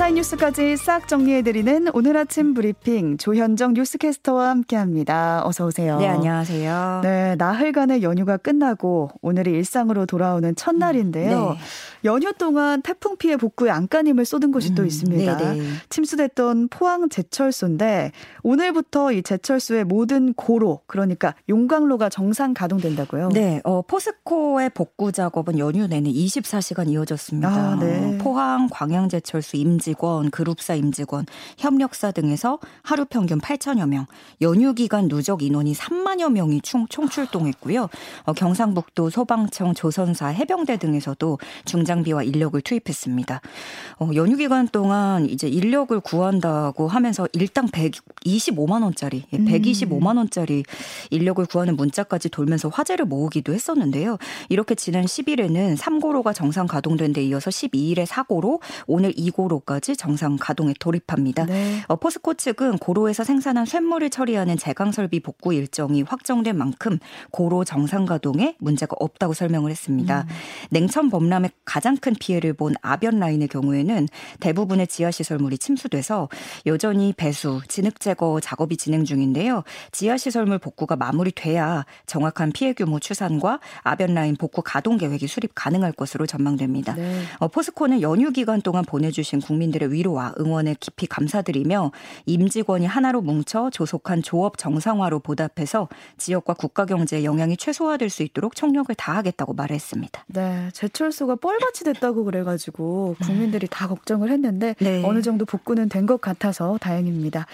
밤사이 뉴스까지 싹 정리해드리는 오늘 아침 브리핑 조현정 뉴스캐스터와 함께합니다. 어서 오세요. 네, 안녕하세요. 네, 나흘간의 연휴가 끝나고 오늘이 일상으로 돌아오는 첫날인데요. 네. 연휴 동안 태풍 피해 복구에 안간힘을 쏟은 곳이 음, 또 있습니다. 네네. 침수됐던 포항 제철소인데 오늘부터 이 제철소의 모든 고로 그러니까 용광로가 정상 가동된다고요. 네, 어, 포스코의 복구 작업은 연휴 내내 24시간 이어졌습니다. 아, 네. 포항 광양제철소 임직원, 그룹사 임직원, 협력사 등에서 하루 평균 8천여 명, 연휴 기간 누적 인원이 3만여 명이 총, 총 출동했고요. 어, 경상북도 소방청, 조선사, 해병대 등에서도 중장 비와 인력을 투입했습니다. 어, 연휴 기간 동안 이제 인력을 구한다고 하면서 일당 125만 원짜리, 125만 예, 원짜리 인력을 구하는 문자까지 돌면서 화제를 모으기도 했었는데요. 이렇게 지난 10일에는 3고로가 정상 가동된 데 이어서 12일에 4고로, 오늘 2고로까지 정상 가동에 돌입합니다. 네. 어, 포스코 측은 고로에서 생산한 쇳물을 처리하는 제강 설비 복구 일정이 확정된 만큼 고로 정상 가동에 문제가 없다고 설명을 했습니다. 음. 냉천 범람의 가장 큰 피해를 본 압연 라인의 경우에는 대부분의 지하 시설물이 침수돼서 여전히 배수, 진흙 제거 작업이 진행 중인데요. 지하 시설물 복구가 마무리돼야 정확한 피해 규모 추산과 압연 라인 복구 가동 계획이 수립 가능할 것으로 전망됩니다. 네. 어, 포스코는 연휴 기간 동안 보내주신 국민들의 위로와 응원에 깊이 감사드리며 임직원이 하나로 뭉쳐 조속한 조업 정상화로 보답해서 지역과 국가 경제에 영향이 최소화될 수 있도록 총력을 다하겠다고 말했습니다. 네, 제철소가 뻘밭 이 됐다고 그래가지고 국민들이 다 걱정을 했는데 네. 어느 정도 복구는 된 것 같아서 다행입니다.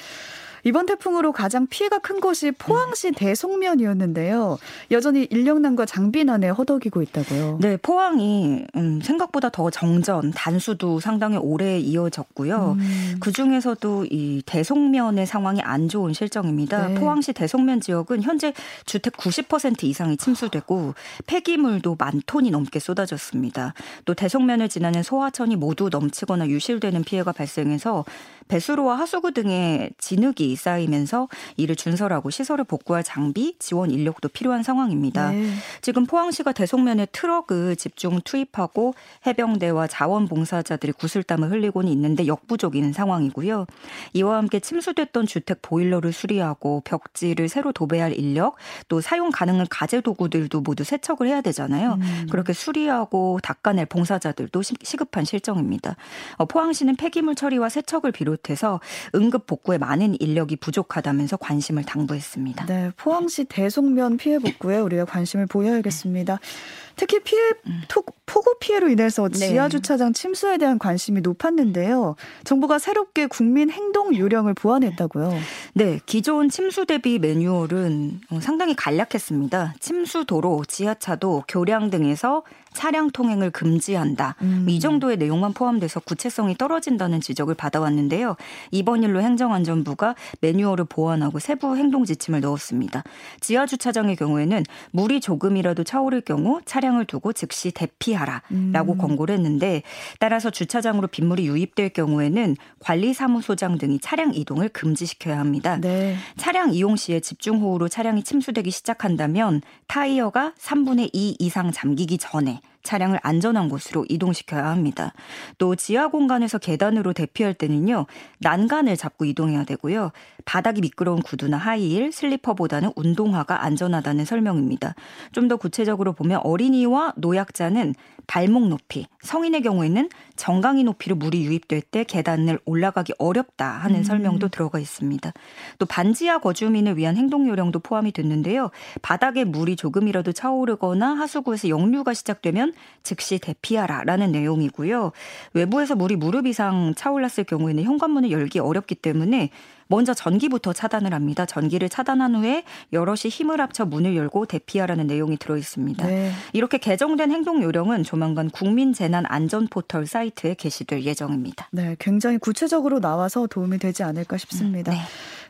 이번 태풍으로 가장 피해가 큰 곳이 포항시 대송면이었는데요. 여전히 인력난과 장비난에 허덕이고 있다고요. 네, 포항이 음, 생각보다 더 정전, 단수도 상당히 오래 이어졌고요. 음. 그 중에서도 이 대송면의 상황이 안 좋은 실정입니다. 네. 포항시 대송면 지역은 현재 주택 90% 이상이 침수되고 폐기물도 만 톤이 넘게 쏟아졌습니다. 또 대송면을 지나는 소하천이 모두 넘치거나 유실되는 피해가 발생해서 배수로와 하수구 등의 진흙이 쌓이면서 이를 준설하고 시설을 복구할 장비, 지원 인력도 필요한 상황입니다. 네. 지금 포항시가 대송면에 트럭을 집중 투입하고 해병대와 자원봉사자들이 구슬땀을 흘리고는 있는데 역부족인 상황이고요. 이와 함께 침수됐던 주택 보일러를 수리하고 벽지를 새로 도배할 인력, 또 사용 가능한 가재 도구들도 모두 세척을 해야 되잖아요. 음. 그렇게 수리하고 닦아낼 봉사자들도 시급한 실정입니다. 어, 포항시는 폐기물 처리와 세척을 비롯 해서 응급 복구에 많은 인력 인력이 부족하다면서 관심을 당부했습니다. 네, 포항시 대송면 피해 복구에 우리가 관심을 보여야겠습니다. 특히 피해 음. 폭우 피해로 인해서 네. 지하 주차장 침수에 대한 관심이 높았는데요. 정부가 새롭게 국민 행동 요령을 보완했다고요. 네, 기존 침수 대비 매뉴얼은 어, 상당히 간략했습니다. 침수 도로, 지하차도, 교량 등에서 차량 통행을 금지한다. 음. 이 정도의 내용만 포함돼서 구체성이 떨어진다는 지적을 받아왔는데요. 이번 일로 행정안전부가 매뉴얼을 보완하고 세부 행동 지침을 넣었습니다. 지하 주차장의 경우에는 물이 조금이라도 차오를 경우 차량을 두고 즉시 대피하라라고 음. 권고를 했는데 따라서 주차장으로 빗물이 유입될 경우에는 관리사무소장 등이 차량 이동을 금지시켜야 합니다. 네. 차량 이용 시에 집중 호우로 차량이 침수되기 시작한다면 타이어가 3분의 2 이상 잠기기 전에 차량을 안전한 곳으로 이동시켜야 합니다. 또 지하 공간에서 계단으로 대피할 때는요, 난간을 잡고 이동해야 되고요. 바닥이 미끄러운 구두나 하이힐, 슬리퍼보다는 운동화가 안전하다는 설명입니다. 좀 더 구체적으로 보면 어린이와 노약자는 발목 높이, 성인의 경우에는 정강이 높이로 물이 유입될 때 계단을 올라가기 어렵다 하는 음. 설명도 들어가 있습니다. 또 반지하 거주민을 위한 행동 요령도 포함이 됐는데요. 바닥에 물이 조금이라도 차오르거나 하수구에서 역류가 시작되면 즉시 대피하라라는 내용이고요. 외부에서 물이 무릎 이상 차올랐을 경우에는 현관문을 열기 어렵기 때문에 먼저 전기부터 차단을 합니다. 전기를 차단한 후에 여럿이 힘을 합쳐 문을 열고 대피하라는 내용이 들어 있습니다. 네. 이렇게 개정된 행동 요령은 조만간 국민 재난 안전 포털 사이트에 게시될 예정입니다. 네, 굉장히 구체적으로 나와서 도움이 되지 않을까 싶습니다. 네.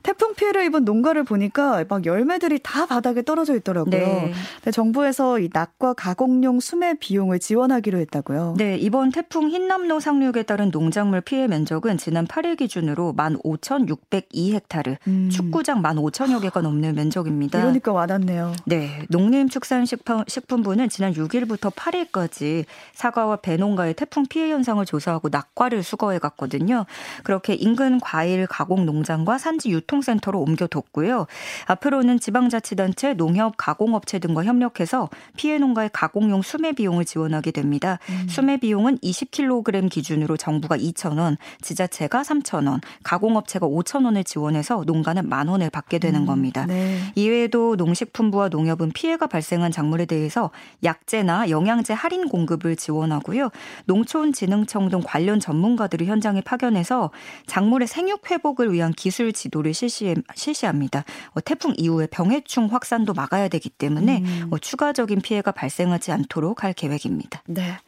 태풍 피해를 입은 농가를 보니까 막 열매들이 다 바닥에 떨어져 있더라고요. 네. 정부에서 이 낙과 가공용 수매 비용을 지원하기로 했다고요. 네, 이번 태풍 흰남노 상륙에 따른 농작물 피해 면적은 지난 8일 기준으로 15,602헥타르, 음. 축구장 15,000여 개가 넘는 면적입니다. 이러니까 와닿네요. 네, 농림축산식품부는 지난 6일부터 8일까지 사과와 배농가의 태풍 피해 현상을 조사하고 낙과를 수거해 갔거든요. 그렇게 인근 과일 가공 농장과 산지 유통 센터로 옮겨뒀고요. 앞으로는 지방자치단체, 농협, 가공업체 등과 협력해서 피해 농가의 가공용 수매 비용을 지원하게 됩니다. 음. 수매 비용은 20kg 기준으로 정부가 2,000원, 지자체가 3,000원, 가공업체가 5,000원을 지원해서 농가는 만 원을 받게 되는 음. 겁니다. 네. 이외에도 농식품부와 농협은 피해가 발생한 작물에 대해서 약재나 영양제 할인 공급을 지원하고요. 농촌진흥청 등 관련 전문가들을 현장에 파견해서 작물의 생육 회복을 위한 기술 지도를 실시, 실시합니다. 어, 태풍 이후에 병해충 확산도 막아야 되기 때문에 음. 어, 추가적인 피해가 발생하지 않도록 할 계획입니다. 네.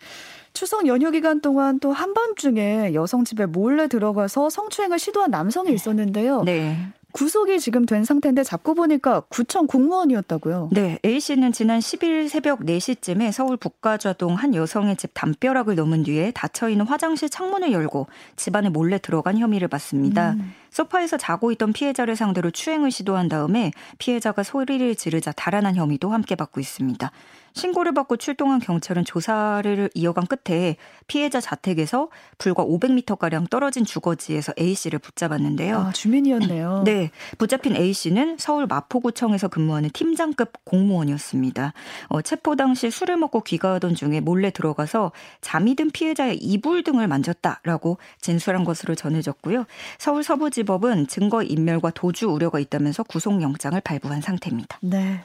추석 연휴 기간 동안 또 한밤중에 여성 집에 몰래 들어가서 성추행을 시도한 남성이 있었는데요. 네. 구속이 지금 된 상태인데 잡고 보니까 구청 공무원이었다고요. 네, A 씨는 지난 10일 새벽 4시쯤에 서울 북가좌동 한 여성의 집 담벼락을 넘은 뒤에 닫혀 있는 화장실 창문을 열고 집 안에 몰래 들어간 혐의를 받습니다. 음. 소파에서 자고 있던 피해자를 상대로 추행을 시도한 다음에 피해자가 소리를 지르자 달아난 혐의도 함께 받고 있습니다. 신고를 받고 출동한 경찰은 조사를 이어간 끝에 피해자 자택에서 불과 500m가량 떨어진 주거지에서 A씨를 붙잡았는데요. 아, 주민이었네요. 네. 붙잡힌 A씨는 서울 마포구청에서 근무하는 팀장급 공무원이었습니다. 어, 체포 당시 술을 먹고 귀가하던 중에 몰래 들어가서 잠이 든 피해자의 이불 등을 만졌다라고 진술한 것으로 전해졌고요. 서울 서부지법은 증거 인멸과 도주 우려가 있다면서 구속영장을 발부한 상태입니다. 네.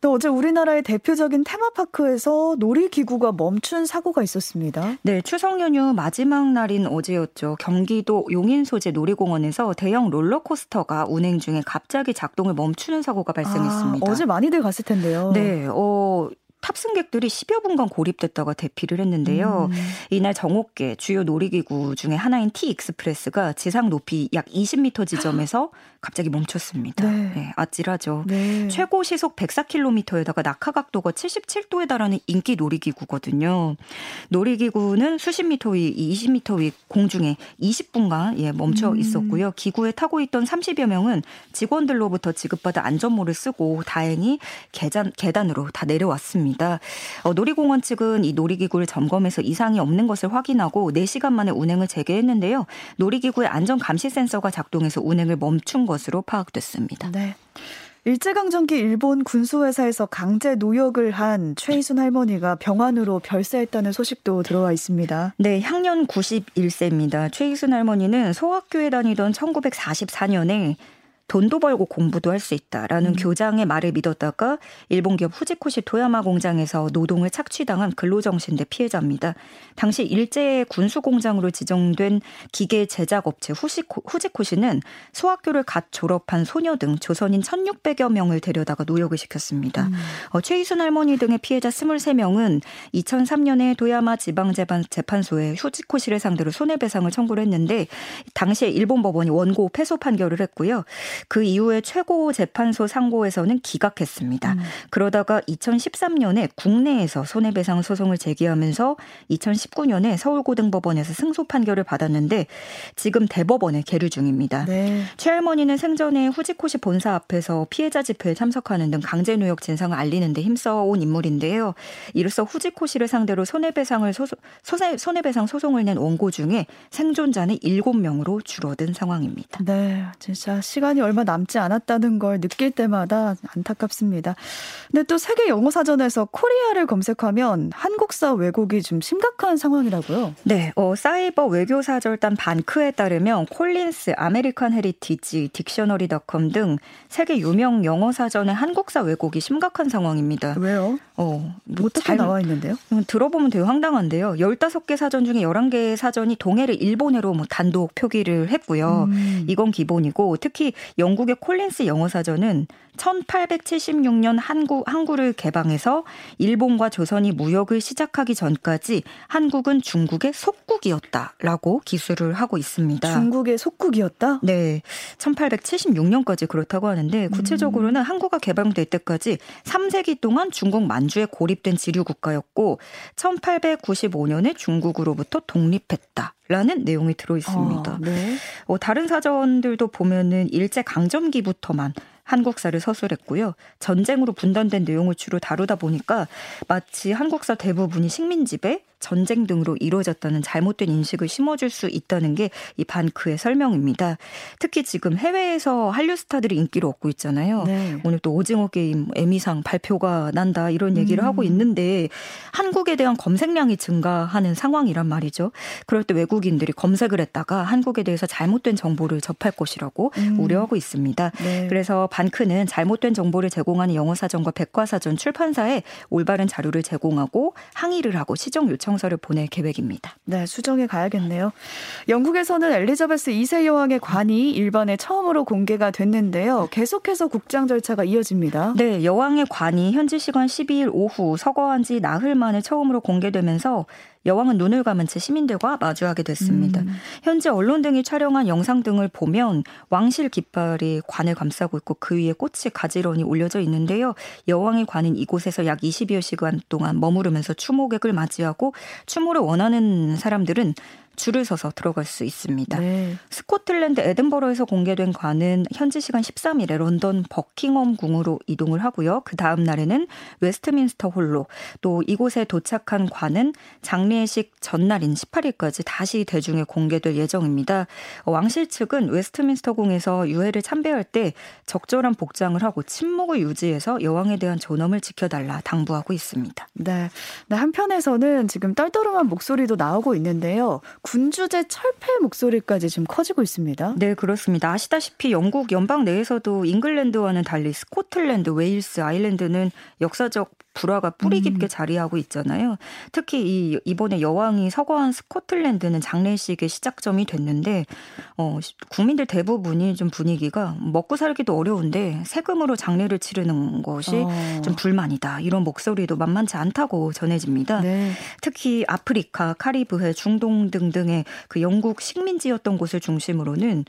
또 어제 우리나라의 대표적인 테마파크에서 놀이기구가 멈춘 사고가 있었습니다. 네, 추석 연휴 마지막 날인 어제였죠. 경기도 용인 소재 놀이공원에서 대형 롤러코스터가 운행 중에 갑자기 작동을 멈추는 사고가 발생했습니다. 아, 어제 많이들 갔을 텐데요. 네, 어, 탑승객들이 10여 분간 고립됐다가 대피를 했는데요. 음. 이날 정오께 주요 놀이기구 중에 하나인 T Express가 지상 높이 약 20m 지점에서 갑자기 멈췄습니다. 네. 네 아찔하죠. 네. 최고 시속 104km에다가 낙하 각도가 77도에 달하는 인기 놀이기구거든요. 놀이기구는 수십 미터 위, 20m 위 공중에 20분간 예, 멈춰 음. 있었고요. 기구에 타고 있던 30여 명은 직원들로부터 지급받은 안전모를 쓰고 다행히 계단, 계단으로 다 내려왔 습니다. 어, 놀이공원 측은 이 놀이기구를 점검해서 이상이 없는 것을 확인하고 4시간 만에 운행을 재개했는데요. 놀이기구의 안전 감시 센서가 작동해서 운행을 멈춘 것 것으로 파악됐습니다. 네. 일제강점기 일본 군수회사에서 강제 노역을 한 최희순 할머니가 병원으로 별세했다는 소식도 들어와 있습니다. 네, 향년 91세입니다. 최희순 할머니는 소학교에 다니던 1944년에 돈도 벌고 공부도 할 수 있다라는 음. 교장의 말을 믿었다가 일본 기업 후지코시 토야마 공장에서 노동을 착취당한 근로정신대 피해자입니다. 당시 일제 군수 공장으로 지정된 기계 제작 업체 후시코, 후지코시는 소학교를 갓 졸업한 소녀 등 조선인 1,600여 명을 데려다가 노역을 시켰습니다. 음. 어, 최희순 할머니 등의 피해자 23명은 2003년에 도야마 지방재판소에 후지코시를 상대로 손해배상을 청구를 했는데 당시에 일본 법원이 원고 패소 판결을 했고요. 그 이후에 최고 재판소 상고에서는 기각했습니다. 음. 그러다가 2013년에 국내에서 손해배상 소송을 제기하면서 2019년에 서울고등법원에서 승소 판결을 받았는데 지금 대법원에 계류 중입니다. 네. 최 할머니는 생전에 후지코시 본사 앞에서 피해자 집회에 참석하는 등 강제 노역 진상을 알리는 데 힘써온 인물인데요. 이로써 후지코시를 상대로 손해배상을 소소, 손해배상 소송을 낸 원고 중에 생존자는 7명으로 줄어든 상황입니다. 네, 진짜 시간이 얼마 남지 않았다는 걸 느낄 때마다 안타깝습니다. 근데 또 세계 영어 사전에서 Korea를 검색하면 한국사 왜곡이 좀 심각한 상황이라고요. 네, 어, 사이버 외교 사절단 반크에 따르면 Collins, American Heritage, Dictionary.com 등 세계 유명 영어 사전의 한국사 왜곡이 심각한 상황입니다. 왜요? 어, 뭐 어떻게 잘, 나와 있는데요? 들어보면 되게 황당한데요. 15개 사전 중에 11개 사전이 동해를 일본어로 뭐 단독 표기를 했고요. 음. 이건 기본이고 특히 영국의 콜린스 영어 사전은 1876년 한국 항구를 개방해서 일본과 조선이 무역을 시작하기 전까지 한국은 중국의 속국이었다라고 기술을 하고 있습니다. 중국의 속국이었다? 네. 1876년까지 그렇다고 하는데 구체적으로는 음. 항구가 개방될 때까지 3세기 동안 중국 만주에 고립된 지류 국가였고 1895년에 중국으로부터 독립했다. 라는 내용이 들어 있습니다. 아, 네. 어, 다른 사전들도 보면은 일제 강점기부터만 한국사를 서술했고요. 전쟁으로 분단된 내용을 주로 다루다 보니까 마치 한국사 대부분이 식민지배, 전쟁 등으로 이루어졌다는 잘못된 인식을 심어줄 수 있다는 게 이 반크의 설명입니다. 특히 지금 해외에서 한류 스타들이 인기를 얻고 있잖아요. 네. 오늘 또 오징어 게임 에미상 발표가 난다 이런 얘기를 음. 하고 있는데 한국에 대한 검색량이 증가하는 상황이란 말이죠. 그럴 때 외국인들이 검색을 했다가 한국에 대해서 잘못된 정보를 접할 것이라고 음. 우려하고 있습니다. 네. 그래서 반크는 잘못된 정보를 제공하는 영어사전과 백과사전 출판사에 올바른 자료를 제공하고 항의를 하고 시정 요청 청서를 보낼 계획입니다. 네, 수정해 가야겠네요. 영국에서는 엘리자베스 2세 여왕의 관이 일반에 처음으로 공개가 됐는데요. 계속해서 국장 절차가 이어집니다. 네, 여왕의 관이 현지 시간 12일 오후 서거한 지 나흘 만에 처음으로 공개되면서 여왕은 눈을 감은 채 시민들과 마주하게 됐습니다. 음. 현재 언론 등이 촬영한 영상 등을 보면 왕실 깃발이 관을 감싸고 있고 그 위에 꽃이 가지런히 올려져 있는데요. 여왕의 관은 이곳에서 약 20여 시간 동안 머무르면서 추모객을 맞이하고 추모를 원하는 사람들은 줄을 서서 들어갈 수 있습니다. 네. 스코틀랜드 에든버러에서 공개된 관은 현지 시간 13일에 런던 버킹엄 궁으로 이동을 하고요. 그 다음 날에는 웨스트민스터 홀로 또 이곳에 도착한 관은 장례식 전날인 18일까지 다시 대중에 공개될 예정입니다. 왕실 측은 웨스트민스터 궁에서 유해를 참배할 때 적절한 복장을 하고 침묵을 유지해서 여왕에 대한 존엄을 지켜달라 당부하고 있습니다. 네. 네 한편에서는 지금 떨떠름한 목소리도 나오고 있는데요. 군주제 철폐 목소리까지 지금 커지고 있습니다. 네, 그렇습니다. 아시다시피 영국 연방 내에서도 잉글랜드와는 달리 스코틀랜드, 웨일스, 아일랜드는 역사적 불화가 뿌리 깊게 음. 자리하고 있잖아요. 특히 이 이번에 여왕이 서거한 스코틀랜드는 장례식의 시작점이 됐는데 어 국민들 대부분이 좀 분위기가 먹고 살기도 어려운데 세금으로 장례를 치르는 것이 어. 좀 불만이다. 이런 목소리도 만만치 않다고 전해집니다. 네. 특히 아프리카, 카리브해, 중동 등등의 그 영국 식민지였던 곳을 중심으로는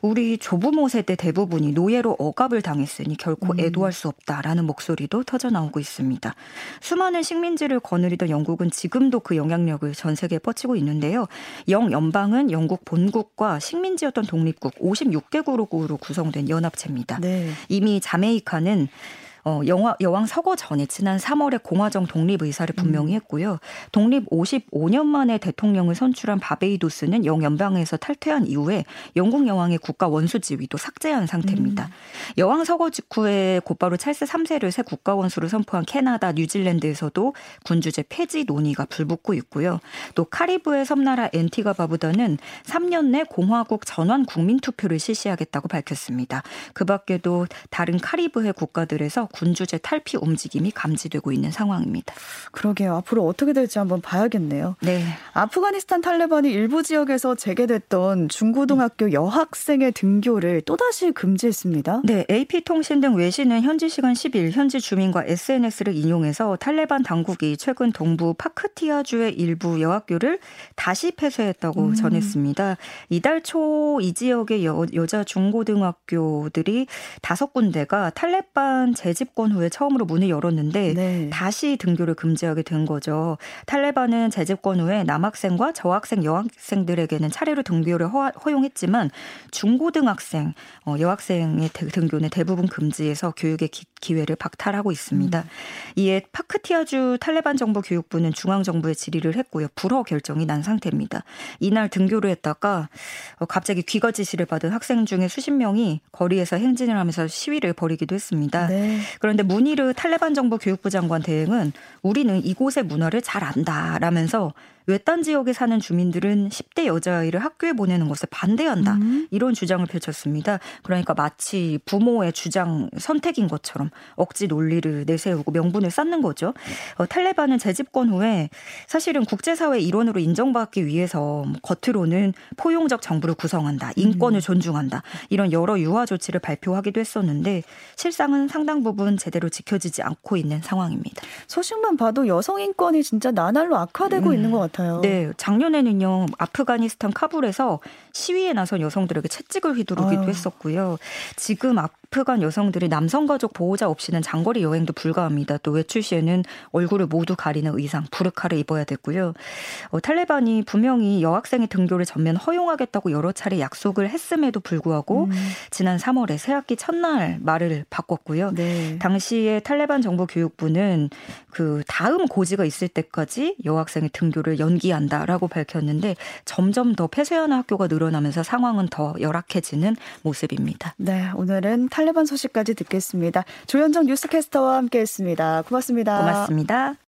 우리 조부모 세대 대부분이 노예로 억압을 당했으니 결코 음. 애도할 수 없다라는 목소리도 터져 나오고 있습니다. 있습니다. 수많은 식민지를 거느리던 영국은 지금도 그 영향력을 전 세계에 뻗치고 있는데요. 영 연방은 영국 본국과 식민지였던 독립국 56개국으로 구성된 연합체입니다. 네. 이미 자메이카는 어, 영화, 여왕 서거 전에 지난 3월에 공화정 독립 의사를 분명히 음. 했고요. 독립 55년 만에 대통령을 선출한 바베이도스는 영연방에서 탈퇴한 이후에 영국 여왕의 국가 원수 지위도 삭제한 상태입니다. 음. 여왕 서거 직후에 곧바로 찰스 3세를 새 국가 원수로 선포한 캐나다, 뉴질랜드에서도 군주제 폐지 논의가 불붙고 있고요. 또 카리브해 섬나라 앤티가 바부다는 3년 내 공화국 전환 국민 투표를 실시하겠다고 밝혔습니다. 그 밖에도 다른 카리브해 국가들에서 군주제 탈피 움직임이 감지되고 있는 상황입니다. 그러게요. 앞으로 어떻게 될지 한번 봐야겠네요. 네. 아프가니스탄 탈레반이 일부 지역에서 재개됐던 중고등학교 여학생의 등교를 또다시 금지했습니다. 네. AP통신 등 외신은 현지 시간 10일 현지 주민과 SNS를 인용해서 탈레반 당국이 최근 동부 파크티아주의 일부 여학교를 다시 폐쇄했다고 음. 전했습니다. 이달 초 이 지역의 여, 여자 중고등학교들이 다섯 군데가 탈레반 제재 재집권 후에 처음으로 문을 열었는데 네. 다시 등교를 금지하게 된 거죠. 탈레반은 재집권 후에 남학생과 저학생, 여학생들에게는 차례로 등교를 허용했지만 중고등학생, 어, 여학생의 등교는 대부분 금지해서 교육의 기, 회를 박탈하고 있습니다. 음. 이에 파크티아주 탈레반 정부 교육부는 중앙 정부에 질의를 했고요. 불허 결정이 난 상태입니다. 이날 등교를 했다가 어, 갑자기 귀가 지시를 받은 학생 중에 수십 명이 거리에서 행진을 하면서 시위를 벌이기도 했습니다. 네. 그런데 무니르 탈레반 정부 교육부 장관 대행은 우리는 이곳의 문화를 잘 안다라면서 외딴 지역에 사는 주민들은 10대 여자아이를 학교에 보내는 것을 반대한다. 음. 이런 주장을 펼쳤습니다. 그러니까 마치 부모의 주장 선택인 것처럼 억지 논리를 내세우고 명분을 쌓는 거죠. 어, 탈레반은 재집권 후에 사실은 국제사회 일원으로 인정받기 위해서 뭐 겉으로는 포용적 정부를 구성한다. 인권을 음. 존중한다. 이런 여러 유화 조치를 발표하기도 했었는데 실상은 상당 부분 제대로 지켜지지 않고 있는 상황입니다. 소식만 봐도 여성 인권이 진짜 나날로 악화되고 음. 있는 것 같아요. 네. 작년에는요. 아프가니스탄 카불에서 시위에 나선 여성들에게 채찍을 휘두르기도 아유. 했었고요. 지금 아프간 여성들이 남성 가족 보호자 없이는 장거리 여행도 불가합니다. 또 외출 시에는 얼굴을 모두 가리는 의상 부르카를 입어야 되고요. 어, 탈레반이 분명히 여학생의 등교를 전면 허용하겠다고 여러 차례 약속을 했음에도 불구하고 음. 지난 3월에 새학기 첫날 말을 바꿨고요. 네. 당시에 탈레반 정부 교육부는 그 다음 고지가 있을 때까지 여학생의 등교를 연기한다라고 밝혔는데 점점 더 폐쇄하는 학교가 늘어나면서 상황은 더 열악해지는 모습입니다. 네, 오늘은 탈 탈레반 소식까지 듣겠습니다. 조현정 뉴스캐스터와 함께했습니다. 고맙습니다. 고맙습니다.